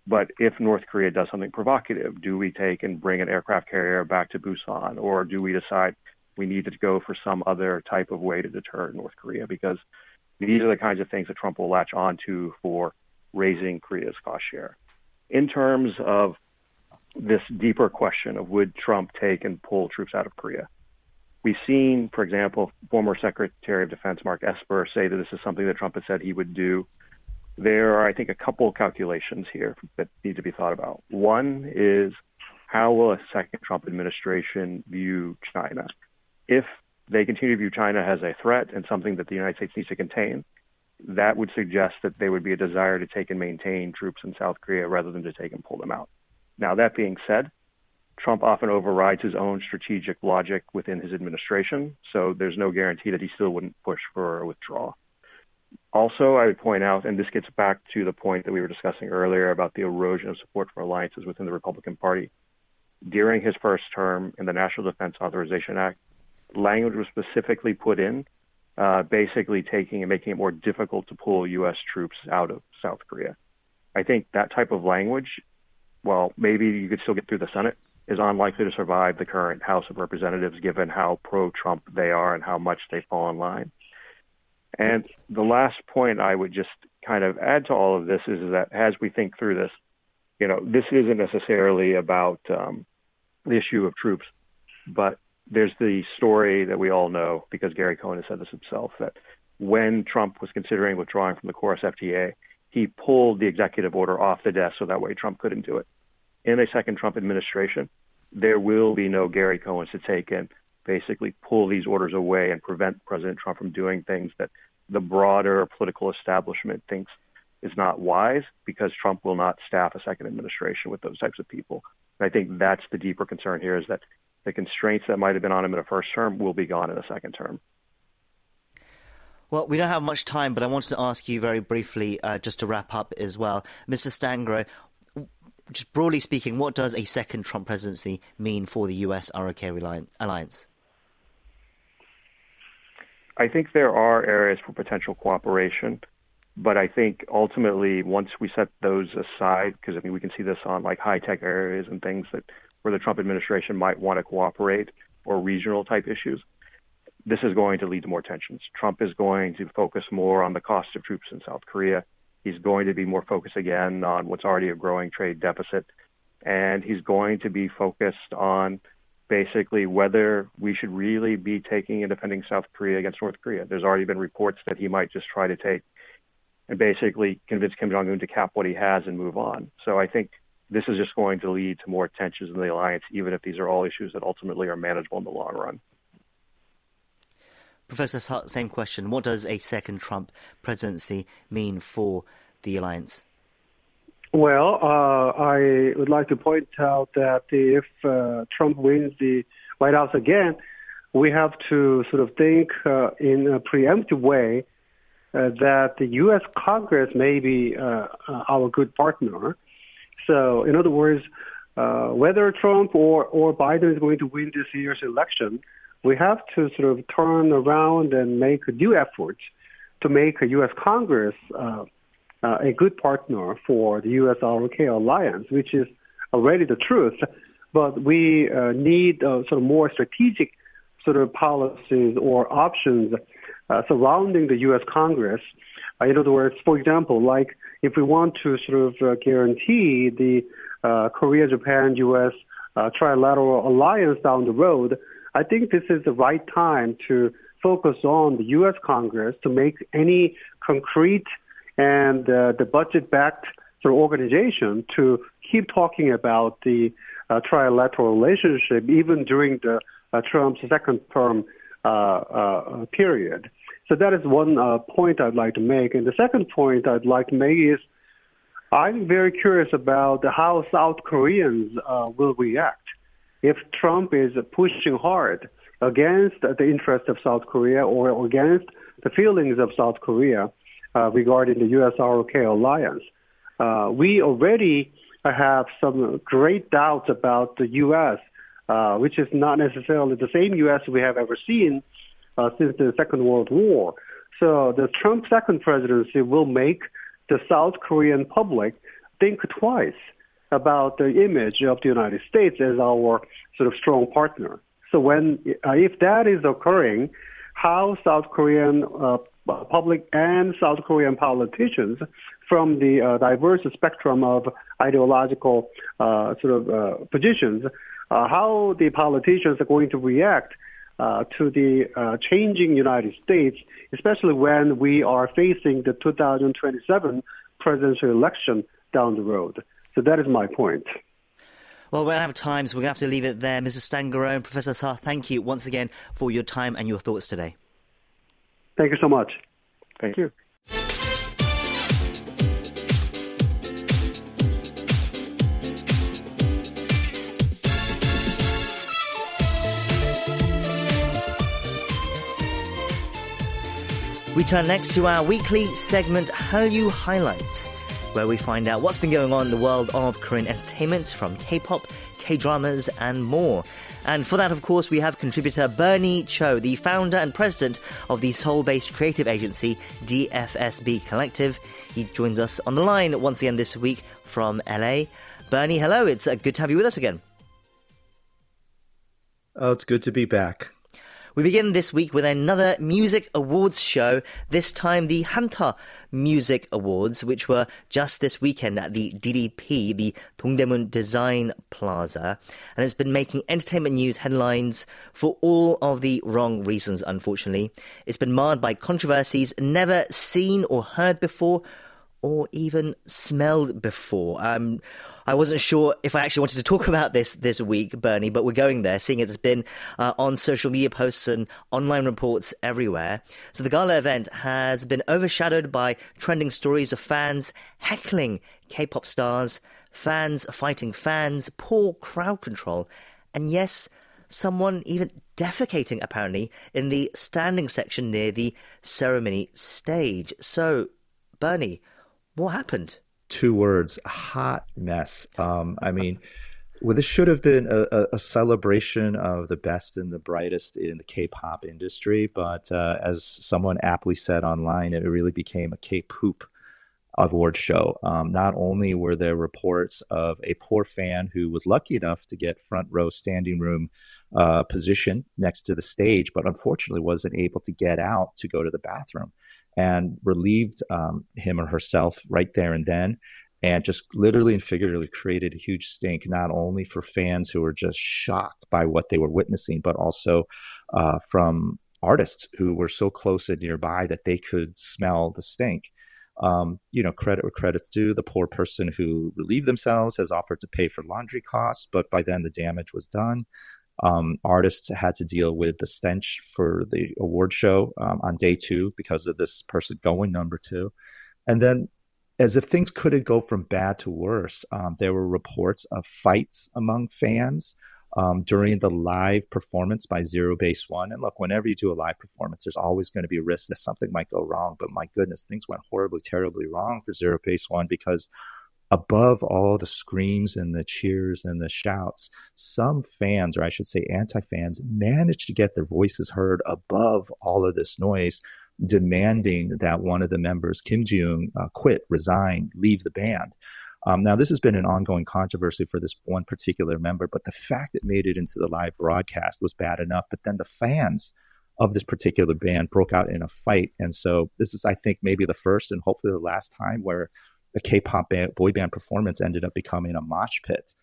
but if North Korea does something provocative, do we take and bring an aircraft carrier back to Busan, or do we decide we need to go for some other type of way to deter North Korea because these are the kinds of things that Trump will latch onto for raising Korea's cost share. In terms of this deeper question of would Trump take and pull troops out of Korea, we've seen, for example, former Secretary of Defense Mark Esper say that this is something that Trump has said he would do. There are, I think, a couple calculations here that need to be thought about. One is how will a second Trump administration view China? If they continue to view China as a threat and something that the United States needs to contain, that would suggest that there would be a desire to take and maintain troops in South Korea rather than to take and pull them out. Now, that being said, Trump often overrides his own strategic logic within his administration, so there's no guarantee that he still wouldn't push for a withdrawal. Also, I would point out, and this gets back to the point that we were discussing earlier about the erosion of support for alliances within the Republican Party. During his first term in the National Defense Authorization Act, language was specifically put in, uh, basically taking and making it more difficult to pull U.S. troops out of South Korea. I think that type of language, well, maybe you could still get through the Senate, is unlikely to survive the current House of Representatives given how pro-Trump they are and how much they fall in line. And the last point I would just kind of add to all of this is, that as we think through this, you know, this isn't necessarily about um, the issue of troops, but there's the story that we all know because Gary Cohn has said this himself that when Trump was considering withdrawing from the KORUS-FTA, he pulled the executive order off the desk so that way Trump couldn't do it. In a second Trump administration, there will be no Gary Cohns to take and basically pull these orders away and prevent President Trump from doing things that the broader political establishment thinks is not wise because Trump will not staff a second administration with those types of people. And I think that's the deeper concern here is that the constraints that might have been on him in a first term will be gone in a second term. Well, we don't have much time, but I wanted to ask you very briefly, uh, just to wrap up as well. Mr. Stangarone, just broadly speaking, what does a second Trump presidency mean for the US ROK alliance? I think there are areas for potential cooperation, but I think ultimately once we set those aside, because I mean we can see this on like high tech areas and things that where the Trump administration might want to cooperate or regional type issues, this is going to lead to more tensions. Trump is going to focus more on the cost of troops in South Korea. He's going to be more focused again on what's already a growing trade deficit. And he's going to be focused on basically whether we should really be taking and defending South Korea against North Korea. There's already been reports that he might just try to take and basically convince Kim Jong Un to cap what he has and move on. So I think this is just going to lead to more tensions in the alliance, even if these are all issues that ultimately are manageable in the long run. Professor Hart, same question. What does a second Trump presidency mean for the alliance? Well, uh, I would like to point out that if uh, Trump wins the White House again, we have to sort of think uh, in a preemptive way uh, that the U.S. Congress may be uh, our good partner so, in other words, uh, whether Trump or, or Biden is going to win this year's election, we have to sort of turn around and make a new efforts to make a U.S. Congress uh, uh, a good partner for the U.S. ROK alliance, which is already the truth. But we uh, need uh, sort of more strategic sort of policies or options uh, surrounding the U.S. Congress. in other words, for example, like if we want to sort of uh, guarantee the uh, Korea, Japan, U.S. Uh, trilateral alliance down the road, I think this is the right time to focus on the U.S. Congress to make any concrete and uh, the budget-backed sort of organization to keep talking about the uh, trilateral relationship even during the uh, Trump's second term period. So that is one uh, point I'd like to make. And the second point I'd like to make is I'm very curious about how South Koreans uh, will react if Trump is pushing hard against the interest of South Korea or against the feelings of South Korea uh, regarding the U.S. ROK alliance. Uh, we already have some great doubts about the U.S., uh, which is not necessarily the same U.S. we have ever seen uh, since the Second World War. So the Trump second presidency will make the South Korean public think twice about the image of the United States as our sort of strong partner. So when uh, if that is occurring, how South Korean uh, public and South Korean politicians from the uh, diverse spectrum of ideological uh, sort of uh, positions, uh, how the politicians are going to react to the changing United States, especially when we are facing the 2027 presidential election down the road. So that is my point. Well, we're out of time, so we're going to have to leave it there. Mrs. Stangarone, Professor Suh, thank you once again for your time and your thoughts today. Thank you so much. Thank you. We turn next to our weekly segment Hallyu Highlights, where we find out what's been going on in the world of Korean entertainment from K-pop, K-dramas, and more. And for that, of course, we have contributor Bernie Cho, the founder and president of the Seoul-based creative agency DFSB Collective. He joins us on the line once again this week from LA. Bernie, hello. It's uh, good to have you with us again. Oh, it's good to be back. We begin this week with another music awards show, this time the Hanteo Music Awards, which were just this weekend at the DDP, the Dongdaemun Design Plaza. And it's been making entertainment news headlines for all of the wrong reasons, unfortunately. It's been marred by controversies never seen or heard before or even smelled before. Um, I wasn't sure if I actually wanted to talk about this this week, Bernie, but we're going there, seeing it's been uh, on social media posts and online reports everywhere. So the gala event has been overshadowed by trending stories of fans heckling K-pop stars, fans fighting fans, poor crowd control, and yes, someone even defecating apparently in the standing section near the ceremony stage. So, Bernie, what happened? two words hot mess um, i mean well, this should have been a, a, celebration of the best and the brightest in the K-pop industry, but uh, as someone aptly said online, it really became a K-poop award show. Um, not only were there reports of a poor fan who was lucky enough to get front row standing room uh, position next to the stage, but unfortunately wasn't able to get out to go to the bathroom and relieved um, him or herself right there and then and just literally and figuratively created a huge stink not only for fans who were just shocked by what they were witnessing but also uh, from artists who were so close and nearby that they could smell the stink. Um, you know credit where credit's due the poor person who relieved themselves has offered to pay for laundry costs but by then the damage was done um, artists had to deal with the stench for the award show um, on day two because of this person going number two. And then, as if things couldn't go from bad to worse, um, there were reports of fights among fans um, during the live performance by Zero Base One. And look, whenever you do a live performance, there's always going to be a risk that something might go wrong. But my goodness, things went horribly, terribly wrong for Zero Base One because above all the screams and the cheers and the shouts, some fans, or I should say anti fans, managed to get their voices heard above all of this noise, demanding that one of the members, Kim Ji uh, quit, resign, leave the band. Um, now, this has been an ongoing controversy for this one particular member, but the fact it made it into the live broadcast was bad enough. But then the fans of this particular band broke out in a fight. And so this is, I think, maybe the first and hopefully the last time where the K-pop boy band performance ended up becoming a mosh pit.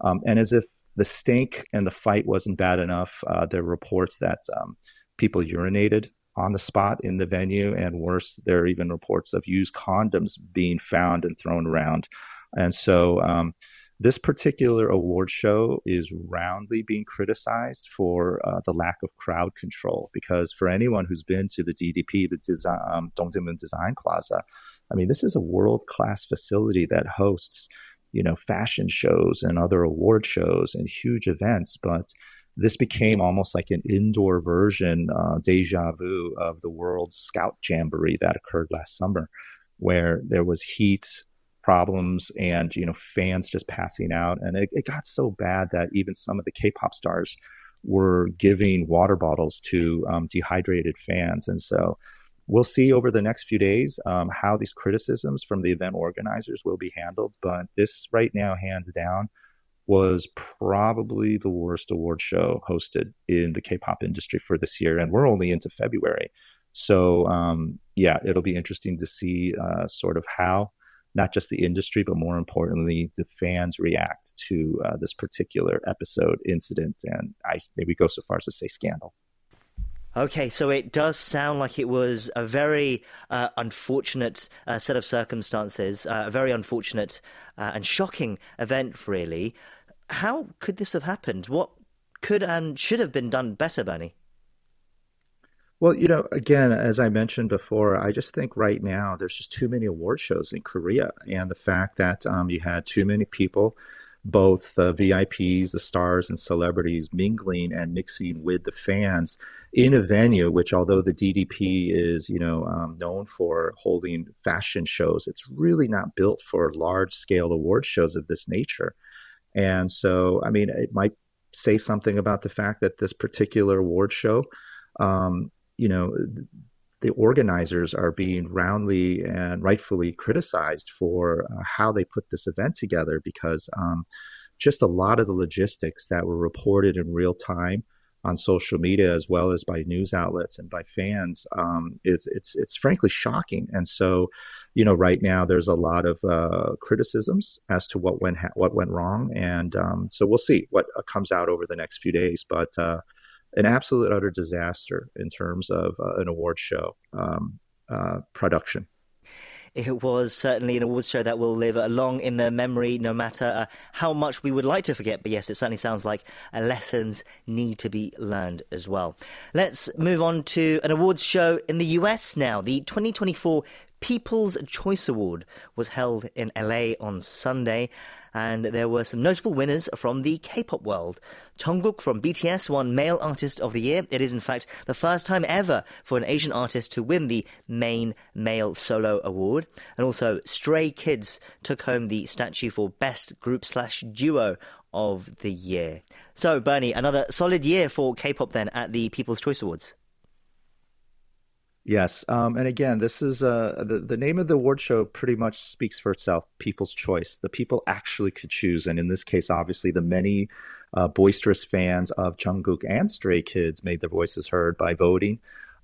Um, and as if the stink and the fight wasn't bad enough, uh, there were reports that um, people urinated on the spot in the venue, and worse, there are even reports of used condoms being found and thrown around. And so, um, this particular award show is roundly being criticized for uh, the lack of crowd control because for anyone who's been to the DDP, the design, um, Dongdaemun Design Plaza, I mean, this is a world class facility that hosts, you know, fashion shows and other award shows and huge events. But this became almost like an indoor version, uh, deja vu of the World Scout Jamboree that occurred last summer, where there was heat problems and you know fans just passing out, and it, it got so bad that even some of the K-pop stars were giving water bottles to um, dehydrated fans, and so we'll see over the next few days um, how these criticisms from the event organizers will be handled. But this, right now, hands down, was probably the worst award show hosted in the K-pop industry for this year, and we're only into February. So um, yeah, it'll be interesting to see uh, sort of how not just the industry, but more importantly, the fans react to uh, this particular episode, incident, and I maybe go so far as to say scandal. Okay, so it does sound like it was a very uh, unfortunate uh, set of circumstances, uh, a very unfortunate uh, and shocking event, really. How could this have happened? What could and should have been done better, Bernie? Well, you know, again, as I mentioned before, I just think right now there's just too many award shows in Korea, and the fact that um, you had too many people, both the VIPs, the stars, and celebrities mingling and mixing with the fans in a venue, which, although the DDP is, you know, um, known for holding fashion shows, it's really not built for large-scale award shows of this nature. And so, I mean, it might say something about the fact that this particular award show um, you know, the organizers are being roundly and rightfully criticized for uh, how they put this event together because um, just a lot of the logistics that were reported in real time on social media as well as by news outlets and by fans um, it's it's it's frankly shocking. And so you know right now there's a lot of uh, criticisms as to what went ha- what went wrong. And um, so we'll see what uh, comes out over the next few days. But uh, an absolute utter disaster in terms of uh, an award show um, uh, production. It was certainly an awards show that will live long in the memory, no matter uh, how much we would like to forget. But yes, it certainly sounds like uh, lessons need to be learned as well. Let's move on to an awards show in the US now. The 2024 People's Choice Award was held in LA on Sunday, and there were some notable winners from the K-pop world. Jungkook from BTS won Male Artist of the Year. It is in fact the first time ever for an Asian artist to win the main male solo award. And also Stray Kids took home the statue for Best Group slash Duo of the Year. So Bernie, another solid year for K-pop then at the People's Choice Awards. Yes, um, and again, this is uh, the the name of the award show pretty much speaks for itself. People's choice. The people actually could choose, and in this case, obviously, the many uh, boisterous fans of Jungkook and Stray Kids made their voices heard by voting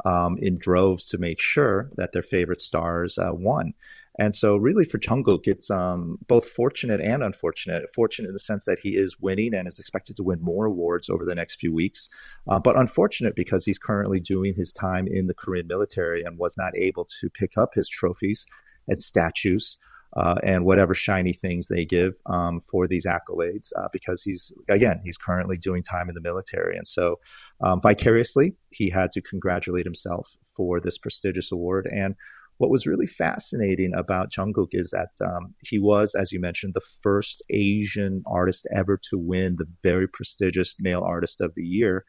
um, in droves to make sure that their favorite stars uh, won. And so, really, for Jungkook, it's um, both fortunate and unfortunate. Fortunate in the sense that he is winning and is expected to win more awards over the next few weeks, uh, but unfortunate because he's currently doing his time in the Korean military and was not able to pick up his trophies and statues. Uh, and whatever shiny things they give um, for these accolades, uh, because he's again he's currently doing time in the military, and so um, vicariously he had to congratulate himself for this prestigious award. And what was really fascinating about Jungkook is that um, he was, as you mentioned, the first Asian artist ever to win the very prestigious Male Artist of the Year.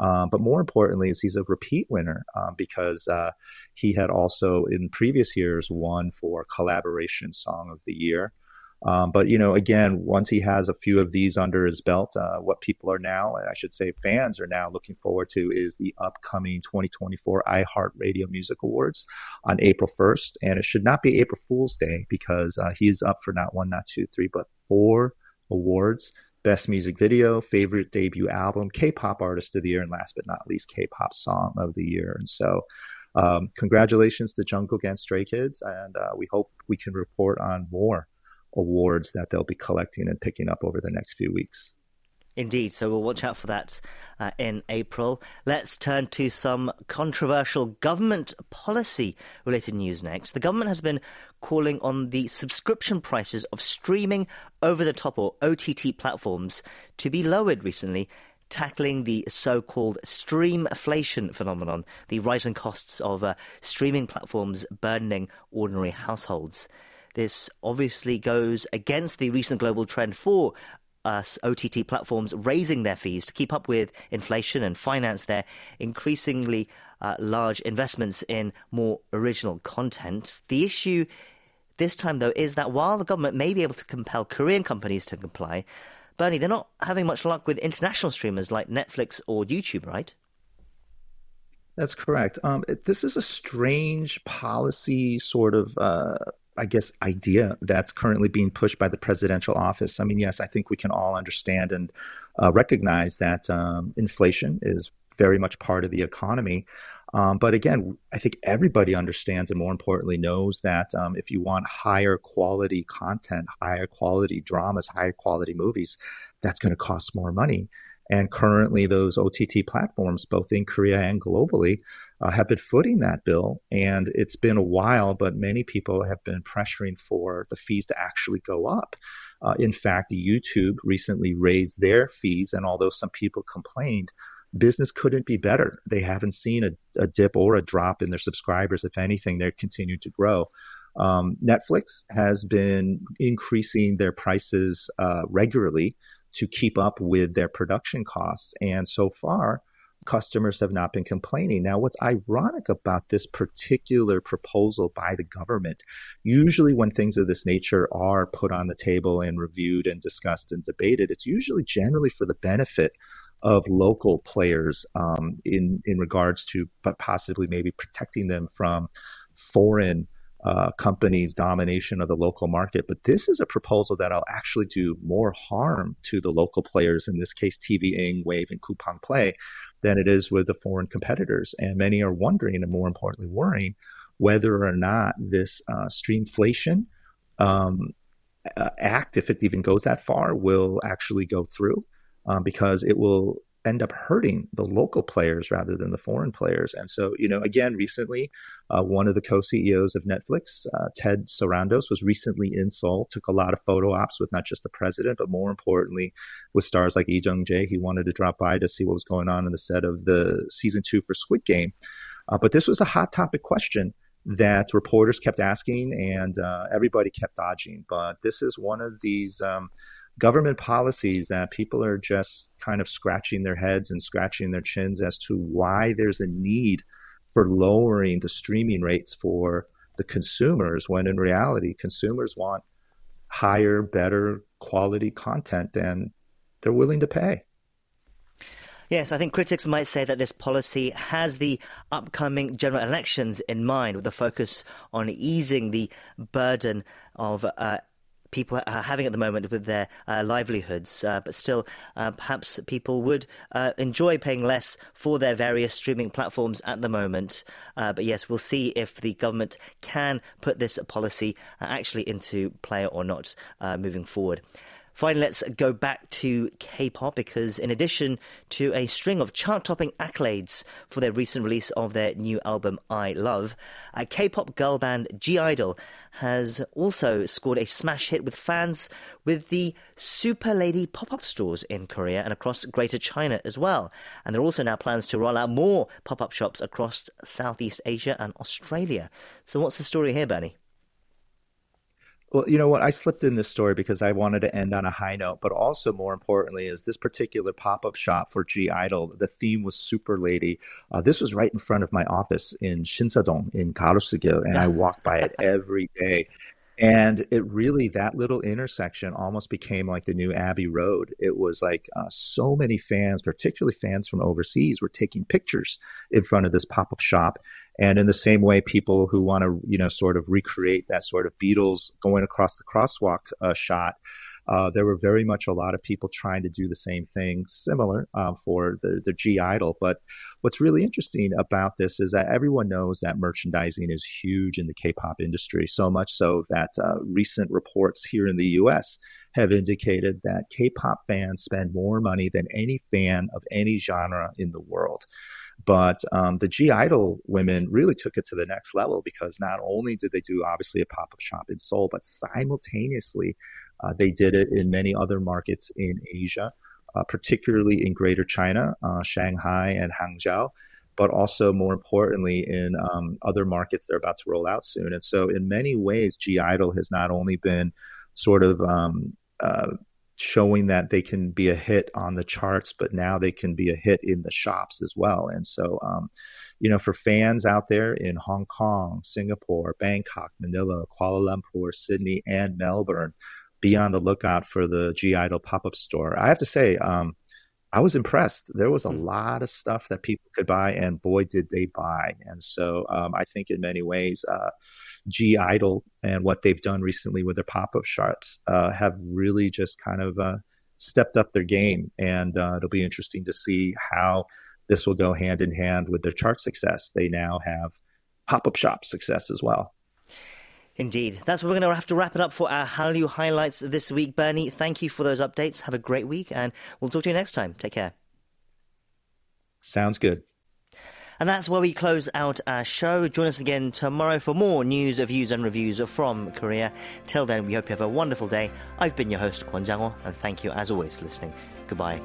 Um, but more importantly, is he's a repeat winner um, because uh, he had also in previous years won for collaboration song of the year. Um, but you know, again, once he has a few of these under his belt, uh, what people are now, and I should say, fans are now looking forward to is the upcoming 2024 iHeartRadio Music Awards on April 1st, and it should not be April Fool's Day because uh, he is up for not one, not two, three, but four awards. Best Music Video, Favorite Debut Album, K-Pop Artist of the Year, and last but not least, K-Pop Song of the Year. And so, um, congratulations to Jungkook and Stray Kids, and uh, we hope we can report on more awards that they'll be collecting and picking up over the next few weeks. Indeed, so we'll watch out for that uh, in April. Let's turn to some controversial government policy related news next. The government has been calling on the subscription prices of streaming over the top or OTT platforms to be lowered recently tackling the so-called streamflation phenomenon, the rising costs of uh, streaming platforms burdening ordinary households. This obviously goes against the recent global trend for us OTT platforms raising their fees to keep up with inflation and finance their increasingly uh, large investments in more original content. The issue this time, though, is that while the government may be able to compel Korean companies to comply, Bernie, they're not having much luck with international streamers like Netflix or YouTube, right? That's correct. Um, this is a strange policy sort of uh, I guess, idea that's currently being pushed by the presidential office. I mean, yes, I think we can all understand and uh, recognize that um, inflation is very much part of the economy. Um, but again, I think everybody understands and more importantly knows that um, if you want higher quality content, higher quality dramas, higher quality movies, that's going to cost more money. And currently, those OTT platforms, both in Korea and globally, uh, have been footing that bill. And it's been a while, but many people have been pressuring for the fees to actually go up. Uh, in fact, YouTube recently raised their fees, and although some people complained, business couldn't be better. They haven't seen a, a dip or a drop in their subscribers. If anything, they're continuing to grow. Um, Netflix has been increasing their prices uh, regularly to keep up with their production costs. And so far, customers have not been complaining. Now, what's ironic about this particular proposal by the government, usually when things of this nature are put on the table and reviewed and discussed and debated, it's usually generally for the benefit of local players um, in in regards to but possibly maybe protecting them from foreign uh, companies' domination of the local market. But this is a proposal that'll actually do more harm to the local players, in this case, TV Ing, Wavve, and Coupang Play, than it is with the foreign competitors. And many are wondering, and more importantly, worrying whether or not this uh, streamflation um, uh, act, if it even goes that far, will actually go through um, because it will end up hurting the local players rather than the foreign players. And so, you know, again, recently, uh, one of the co-CEOs of Netflix, uh, Ted Sarandos, was recently in Seoul, took a lot of photo ops with not just the president, but more importantly, with stars like Lee Jung Jae. He wanted to drop by to see what was going on in the set of the season two for Squid Game. Uh, but this was a hot topic question that reporters kept asking and uh, everybody kept dodging. But this is one of these. Um, government policies that people are just kind of scratching their heads and scratching their chins as to why there's a need for lowering the streaming rates for the consumers when in reality consumers want higher better quality content and they're willing to pay. Yes, I think critics might say that this policy has the upcoming general elections in mind, with a focus on easing the burden of uh, people are having at the moment with their uh, livelihoods, uh, but still, uh, perhaps people would uh, enjoy paying less for their various streaming platforms at the moment. Uh, but yes, we'll see if the government can put this policy uh, actually into play or not moving forward. Finally, let's go back to K pop because, in addition to a string of chart topping accolades for their recent release of their new album, I Love, a K pop girl band (G)I-DLE has also scored a smash hit with fans with the Super Lady pop up stores in Korea and across Greater China as well. And there are also now plans to roll out more pop up shops across Southeast Asia and Australia. So, what's the story here, Bernie? Well, you know what? I slipped in this story because I wanted to end on a high note, but also more importantly is this particular pop-up shop for (G)I-DLE. The theme was Super Lady. Uh, this was right in front of my office in Shinsadong in Garosu-gil, and I walk by it every day. And it really, that little intersection almost became like the new Abbey Road. It was like uh, so many fans, particularly fans from overseas, were taking pictures in front of this pop up shop. And in the same way, people who want to, you know, sort of recreate that sort of Beatles going across the crosswalk uh, shot uh, there were very much a lot of people trying to do the same thing, similar uh, for the, the (G)I-DLE. But what's really interesting about this is that everyone knows that merchandising is huge in the K-pop industry, so much so that uh, recent reports here in the U.S. have indicated that K-pop fans spend more money than any fan of any genre in the world. But um, the (G)I-DLE women really took it to the next level because not only did they do obviously a pop up shop in Seoul, but simultaneously they did it in many other markets in Asia, uh, particularly in Greater China, uh, Shanghai and Hangzhou, but also more importantly in um, other markets they're about to roll out soon. And so, in many ways, (G)I-DLE has not only been sort of um, uh, showing that they can be a hit on the charts, but now they can be a hit in the shops as well. And so, um, you know, for fans out there in Hong Kong, Singapore, Bangkok, Manila, Kuala Lumpur, Sydney, and Melbourne, be on the lookout for the (G)I-DLE pop up store. I have to say, um, I was impressed. There was a Mm. lot of stuff that people could buy, and boy, did they buy. And so um, I think in many ways, uh, (G)I-DLE and what they've done recently with their pop up shops uh, have really just kind of uh, stepped up their game. And uh, it'll be interesting to see how this will go hand in hand with their chart success. They now have pop up shop success as well. Indeed. That's what we're going to have to wrap it up for our Hallyu highlights this week. Bernie, thank you for those updates. Have a great week, and we'll talk to you next time. Take care. Sounds good. And that's where we close out our show. Join us again tomorrow for more news, views, and reviews from Korea. Till then, we hope you have a wonderful day. I've been your host, Kwon Jang-ho, and thank you as always for listening. Goodbye.